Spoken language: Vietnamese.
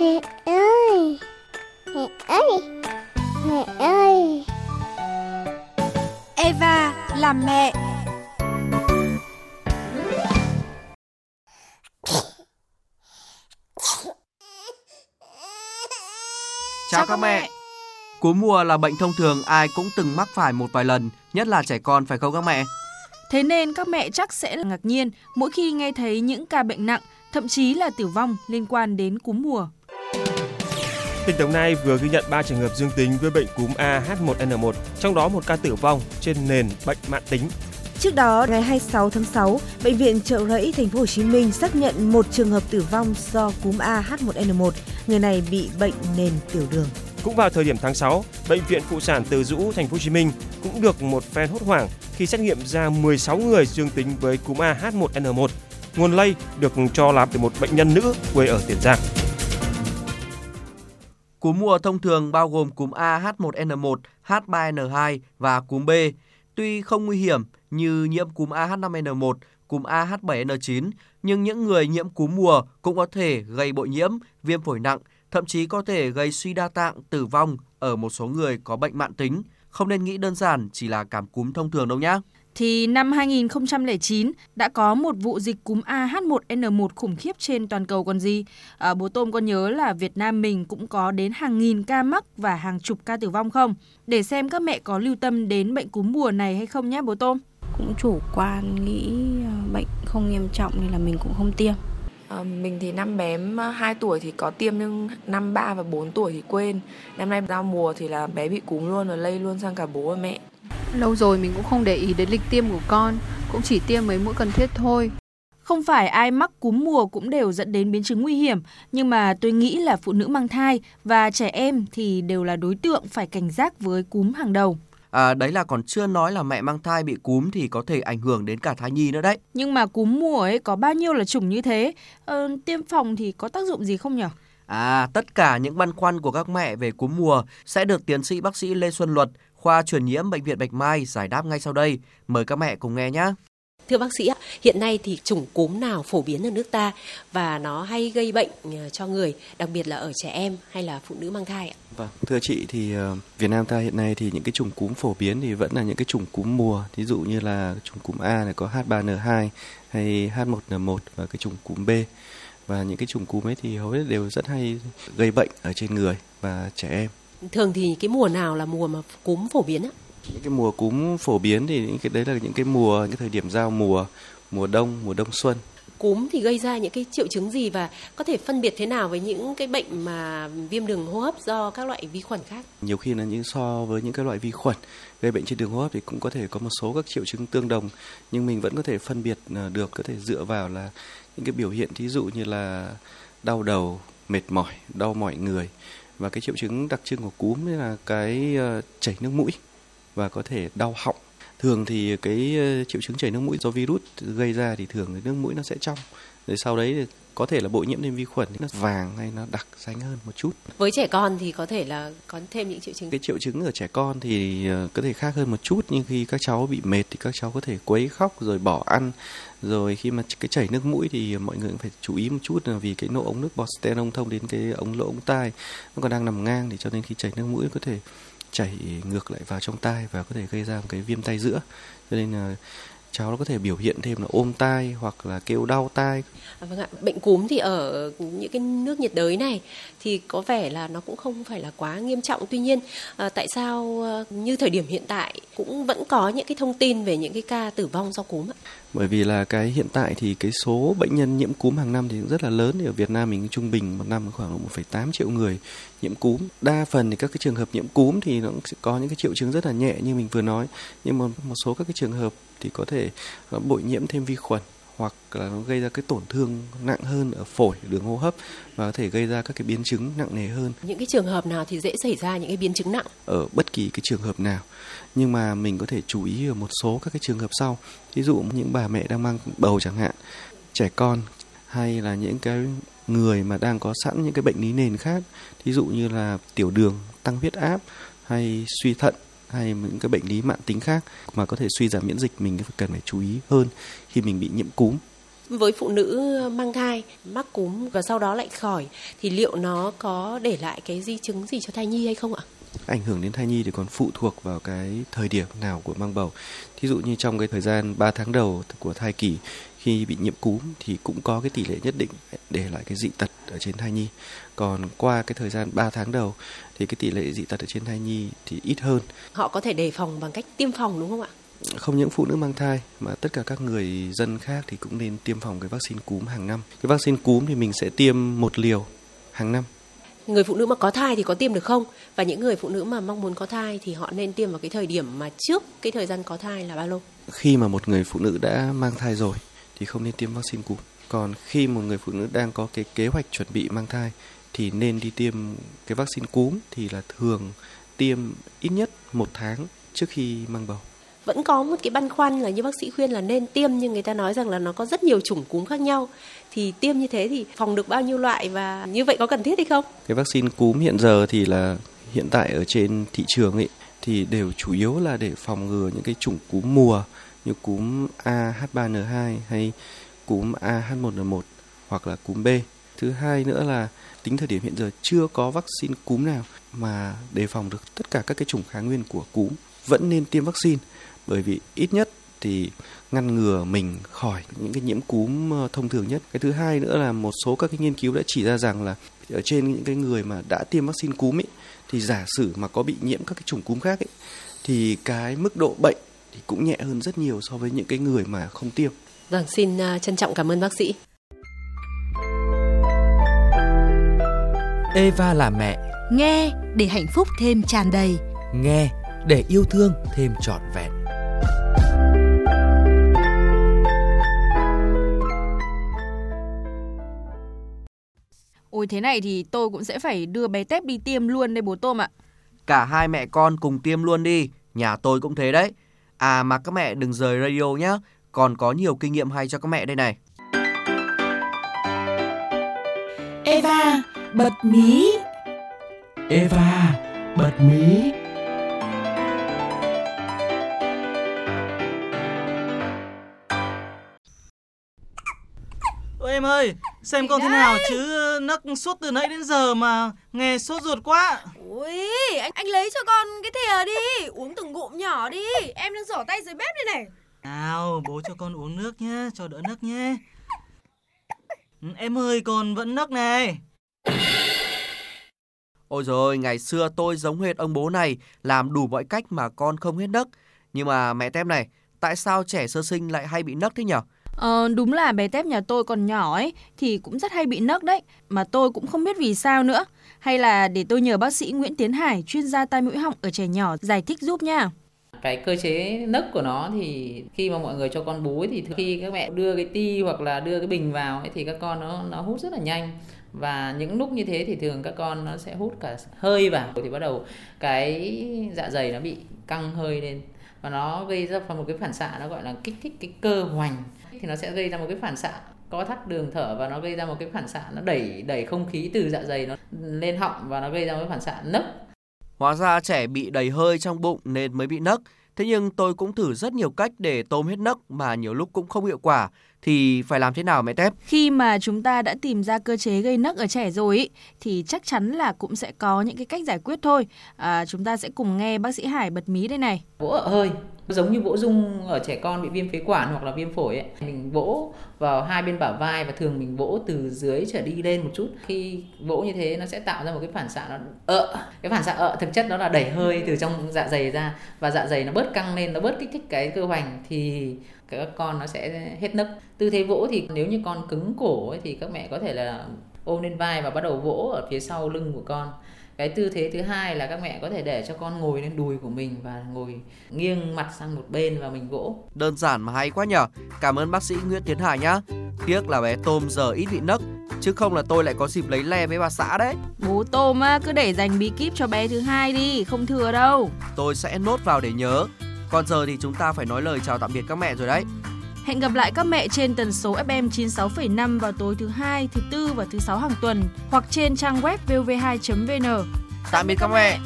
Mẹ ơi Mẹ ơi Mẹ ơi Eva làm mẹ Chào các mẹ. Cúm mùa là bệnh thông thường ai cũng từng mắc phải một vài lần, nhất là trẻ con phải không các mẹ? Thế nên các mẹ chắc sẽ là ngạc nhiên mỗi khi nghe thấy những ca bệnh nặng, thậm chí là tử vong liên quan đến cúm mùa. Tỉnh Đồng Nai vừa ghi nhận 3 trường hợp dương tính với bệnh cúm AH1N1, trong đó một ca tử vong trên nền bệnh mãn tính. Trước đó, ngày 26 tháng 6, bệnh viện Trợ Rẫy thành phố Hồ Chí Minh xác nhận một trường hợp tử vong do cúm AH1N1. Người này bị bệnh nền tiểu đường. Cũng vào thời điểm tháng 6, bệnh viện phụ sản Từ Dũ thành phố Hồ Chí Minh cũng được một phen hốt hoảng khi xét nghiệm ra 16 người dương tính với cúm AH1N1. Nguồn lây được cho là từ một bệnh nhân nữ quê ở Tiền Giang. Cúm mùa thông thường bao gồm cúm AH1N1, H3N2 và cúm B. Tuy không nguy hiểm như nhiễm cúm AH5N1, cúm AH7N9, nhưng những người nhiễm cúm mùa cũng có thể gây bội nhiễm, viêm phổi nặng, thậm chí có thể gây suy đa tạng, tử vong ở một số người có bệnh mạng tính. Không nên nghĩ đơn giản chỉ là cảm cúm thông thường đâu nhé. Thì năm 2009 đã có một vụ dịch cúm AH1N1 khủng khiếp trên toàn cầu còn gì. À, bố Tôm có nhớ là Việt Nam mình cũng có đến hàng nghìn ca mắc và hàng chục ca tử vong không? Để xem các mẹ có lưu tâm đến bệnh cúm mùa này hay không nhé bố Tôm. Cũng chủ quan nghĩ ờ, bệnh không nghiêm trọng nên là mình cũng không tiêm. À, mình thì năm bé 2 tuổi thì có tiêm nhưng năm 3 và 4 tuổi thì quên. Năm nay giao mùa thì là bé bị cúm luôn và lây luôn sang cả bố và mẹ. Lâu rồi mình cũng không để ý đến lịch tiêm của con, cũng chỉ tiêm mấy mũi cần thiết thôi. Không phải ai mắc cúm mùa cũng đều dẫn đến biến chứng nguy hiểm, nhưng mà tôi nghĩ là phụ nữ mang thai và trẻ em thì đều là đối tượng phải cảnh giác với cúm hàng đầu. À, đấy là còn chưa nói là mẹ mang thai bị cúm thì có thể ảnh hưởng đến cả thai nhi nữa đấy. Nhưng mà cúm mùa ấy có bao nhiêu là chủng như thế, ờ, tiêm phòng thì có tác dụng gì không nhỉ? À, tất cả những băn khoăn của các mẹ về cúm mùa sẽ được tiến sĩ bác sĩ Lê Xuân Luật, khoa truyền nhiễm bệnh viện Bạch Mai giải đáp ngay sau đây. Mời các mẹ cùng nghe nhé. Thưa bác sĩ, hiện nay thì chủng cúm nào phổ biến ở nước ta và nó hay gây bệnh ờ, cho người, đặc biệt là ở trẻ em hay là phụ nữ mang thai ạ? Vâng, thưa chị thì uh, Việt Nam ta hiện nay thì những cái chủng cúm phổ biến thì vẫn là những cái chủng cúm mùa, ví dụ như là chủng cúm A này có H3N2 hay H1N1 và cái chủng cúm B. Và những cái chủng cúm ấy thì hầu hết đều rất hay gây bệnh ở trên người và trẻ em. Thường thì cái mùa nào là mùa mà cúm phổ biến á? những cái mùa cúm phổ biến thì những cái đấy là những cái mùa những cái thời điểm giao mùa mùa đông mùa đông xuân cúm thì gây ra những cái triệu chứng gì và có thể phân biệt thế nào với những cái bệnh mà viêm đường hô hấp do các loại vi khuẩn khác nhiều khi là những so với những cái loại vi khuẩn gây bệnh trên đường hô hấp thì cũng có thể có một số các triệu chứng tương đồng nhưng mình vẫn có thể phân biệt à, được có thể dựa vào là những cái biểu hiện thí dụ như là đau đầu mệt mỏi đau mỏi người và cái triệu chứng đặc trưng của cúm là cái ờ, chảy nước mũi và có thể đau họng. Thường thì cái ờ, triệu chứng chảy nước mũi do virus gây ra thì thường thì nước mũi nó sẽ trong. Rồi sau đấy thì có thể là bội nhiễm thêm vi khuẩn nó vàng hay nó đặc xanh hơn một chút. Với trẻ con thì có thể là có thêm những triệu chứng. Cái triệu chứng ở trẻ con thì ờ, có thể khác hơn một chút nhưng khi các cháu bị mệt thì các cháu có thể quấy khóc rồi bỏ ăn rồi khi mà cái chảy nước mũi thì mọi người cũng phải chú ý một chút là vì cái nỗ ống nước bọt sten thông đến cái ống lỗ ống tai nó còn đang nằm ngang thì cho nên khi chảy nước mũi có thể chảy ngược lại vào trong tai và có thể gây ra một cái viêm tai giữa cho nên là cháu nó có thể biểu hiện thêm là ôm tai hoặc là kêu đau tai. À, vâng ạ, bệnh cúm thì ở những cái nước nhiệt đới này thì có vẻ là nó cũng không phải là quá nghiêm trọng. Tuy nhiên, à, tại sao à, như thời điểm hiện tại cũng vẫn có những cái thông tin về những cái ca tử vong do cúm ạ? Bởi vì là cái hiện tại thì cái số bệnh nhân nhiễm cúm hàng năm thì rất là lớn. Thì ở Việt Nam mình trung bình một năm khoảng 1,8 triệu người nhiễm cúm. Đa phần thì các cái trường hợp nhiễm cúm thì nó sẽ có những cái triệu chứng rất là nhẹ như mình vừa nói. Nhưng mà một số các cái trường hợp thì có thể nó bội nhiễm thêm vi khuẩn hoặc là nó gây ra cái tổn thương nặng hơn ở phổi, đường hô hấp và có thể gây ra các cái biến chứng nặng nề hơn. Những cái trường hợp nào thì dễ xảy ra những cái biến chứng nặng? Ở bất kỳ cái trường hợp nào. Nhưng mà mình có thể chú ý ở một số các cái trường hợp sau. Ví dụ những bà mẹ đang mang bầu chẳng hạn, trẻ con hay là những cái người mà đang có sẵn những cái bệnh lý nền khác, ví dụ như là tiểu đường, tăng huyết áp hay suy thận hay những cái bệnh lý mạng tính khác mà có thể suy giảm miễn dịch mình cần phải chú ý hơn khi mình bị nhiễm cúm với phụ nữ mang thai mắc cúm và sau đó lại khỏi thì liệu nó có để lại cái di chứng gì cho thai nhi hay không ạ? ảnh hưởng đến thai nhi thì còn phụ thuộc vào cái thời điểm nào của mang bầu. Thí dụ như trong cái thời gian 3 tháng đầu của thai kỳ khi bị nhiễm cúm thì cũng có cái tỷ lệ nhất định để lại cái dị tật ở trên thai nhi. Còn qua cái thời gian 3 tháng đầu thì cái tỷ lệ dị tật ở trên thai nhi thì ít hơn. Họ có thể đề phòng bằng cách tiêm phòng đúng không ạ? không những phụ nữ mang thai mà tất cả các người dân khác thì cũng nên tiêm phòng cái vaccine cúm hàng năm. Cái vaccine cúm thì mình sẽ tiêm một liều hàng năm. Người phụ nữ mà có thai thì có tiêm được không? Và những người phụ nữ mà mong muốn có thai thì họ nên tiêm vào cái thời điểm mà trước cái thời gian có thai là bao lâu? Khi mà một người phụ nữ đã mang thai rồi thì không nên tiêm vaccine cúm. Còn khi một người phụ nữ đang có cái kế hoạch chuẩn bị mang thai thì nên đi tiêm cái vaccine cúm thì là thường tiêm ít nhất một tháng trước khi mang bầu vẫn có một cái băn khoăn là như bác sĩ khuyên là nên tiêm nhưng người ta nói rằng là nó có rất nhiều chủng cúm khác nhau thì tiêm như thế thì phòng được bao nhiêu loại và như vậy có cần thiết hay không? Cái vaccine cúm hiện giờ thì là hiện tại ở trên thị trường ấy thì đều chủ yếu là để phòng ngừa những cái chủng cúm mùa như cúm AH3N2 hay cúm AH1N1 hoặc là cúm B. Thứ hai nữa là tính thời điểm hiện giờ chưa có vaccine cúm nào mà đề phòng được tất cả các cái chủng kháng nguyên của cúm vẫn nên tiêm vaccine, bởi vì ít nhất thì ngăn ngừa mình khỏi những cái nhiễm cúm ờ, thông thường nhất. Cái thứ hai nữa là một số các cái nghiên cứu đã chỉ ra rằng là ở trên những cái người mà đã tiêm vaccine cúm ấy thì giả sử mà có bị nhiễm các cái chủng cúm khác ấy thì cái mức độ bệnh thì cũng nhẹ hơn rất nhiều so với những cái người mà không tiêm. Vâng, xin ờ, trân trọng cảm ơn bác sĩ. Eva là mẹ. Nghe để hạnh phúc thêm tràn đầy. Nghe để yêu thương thêm trọn vẹn. Ôi thế này thì tôi cũng sẽ phải đưa bé Tép đi tiêm luôn đây bố Tôm ạ. Cả hai mẹ con cùng tiêm luôn đi, nhà tôi cũng thế đấy. À mà các mẹ đừng rời radio nhé, còn có nhiều kinh nghiệm hay cho các mẹ đây này. Eva, bật mí. Eva, bật mí. Ôi em ơi, xem con thế nào chứ nấc suốt từ nãy đến giờ mà nghe sốt ruột quá. Ui, anh anh lấy cho con cái thìa đi, uống từng ngụm nhỏ đi. Em đang rửa tay dưới bếp đây này. Nào, bố cho con uống nước nhé, cho đỡ nấc nhé. Ừ, em ơi, con vẫn nấc này. Ôi rồi ngày xưa tôi giống hệt ông bố này, làm đủ mọi cách mà con không hết nấc. Nhưng mà mẹ tem này, tại sao trẻ sơ sinh lại hay bị nấc thế nhở? Ờ, đúng là bé tép nhà tôi còn nhỏ ấy thì cũng rất hay bị nấc đấy, mà tôi cũng không biết vì sao nữa. Hay là để tôi nhờ bác sĩ Nguyễn Tiến Hải, chuyên gia tai mũi họng ở trẻ nhỏ giải thích giúp nha. Cái cơ chế nấc của nó thì khi mà mọi người cho con bú thì khi các mẹ đưa cái ti hoặc là đưa cái bình vào ấy, thì các con nó nó hút rất là nhanh và những lúc như thế thì thường các con nó sẽ hút cả hơi vào thì bắt đầu cái dạ dày nó bị căng hơi lên và nó gây ra một cái phản xạ nó gọi là kích thích cái cơ hoành thì nó sẽ gây ra một cái phản xạ có thắt đường thở và nó gây ra một cái phản xạ nó đẩy đẩy không khí từ dạ dày nó lên họng và nó gây ra một cái phản xạ nấc. Hóa ra trẻ bị đầy hơi trong bụng nên mới bị nấc. Thế nhưng tôi cũng thử rất nhiều cách để tôm hết nấc mà nhiều lúc cũng không hiệu quả. Thì phải làm thế nào mẹ Tép? Khi mà chúng ta đã tìm ra cơ chế gây nấc ở trẻ rồi ý, thì chắc chắn là cũng sẽ có những cái cách giải quyết thôi. À, chúng ta sẽ cùng nghe bác sĩ Hải bật mí đây này. Vỗ ở hơi giống như vỗ rung ở trẻ con bị viêm phế quản hoặc là viêm phổi ấy. Mình vỗ vào hai bên bả vai và thường mình vỗ từ dưới trở đi lên một chút. Khi vỗ như thế nó sẽ tạo ra một cái phản xạ nó ợ. Cái phản xạ ợ thực chất đó là đẩy hơi từ trong dạ dày ra và dạ dày nó bớt căng lên nó bớt kích thích cái cơ hoành thì các con nó sẽ hết nấc. Tư thế vỗ thì nếu như con cứng cổ ấy, thì các mẹ có thể là ôm lên vai và bắt đầu vỗ ở phía sau lưng của con. Cái tư thế thứ hai là các mẹ có thể để cho con ngồi lên đùi của mình và ngồi nghiêng mặt sang một bên và mình vỗ. Đơn giản mà hay quá nhở cảm ơn bác sĩ Nguyễn Tiến Hải nhá. Tiếc là bé tôm giờ ít bị nấc chứ không là tôi lại có dịp lấy le với bà xã đấy. Bố tôm á cứ để dành bí kíp cho bé thứ hai đi không thừa đâu. Tôi sẽ nốt vào để nhớ. Còn giờ thì chúng ta phải nói lời chào tạm biệt các mẹ rồi đấy Hẹn gặp lại các mẹ trên tần số FM 96,5 vào tối thứ hai, thứ tư và thứ sáu hàng tuần hoặc trên trang web vv2.vn. Tạm biệt các mẹ.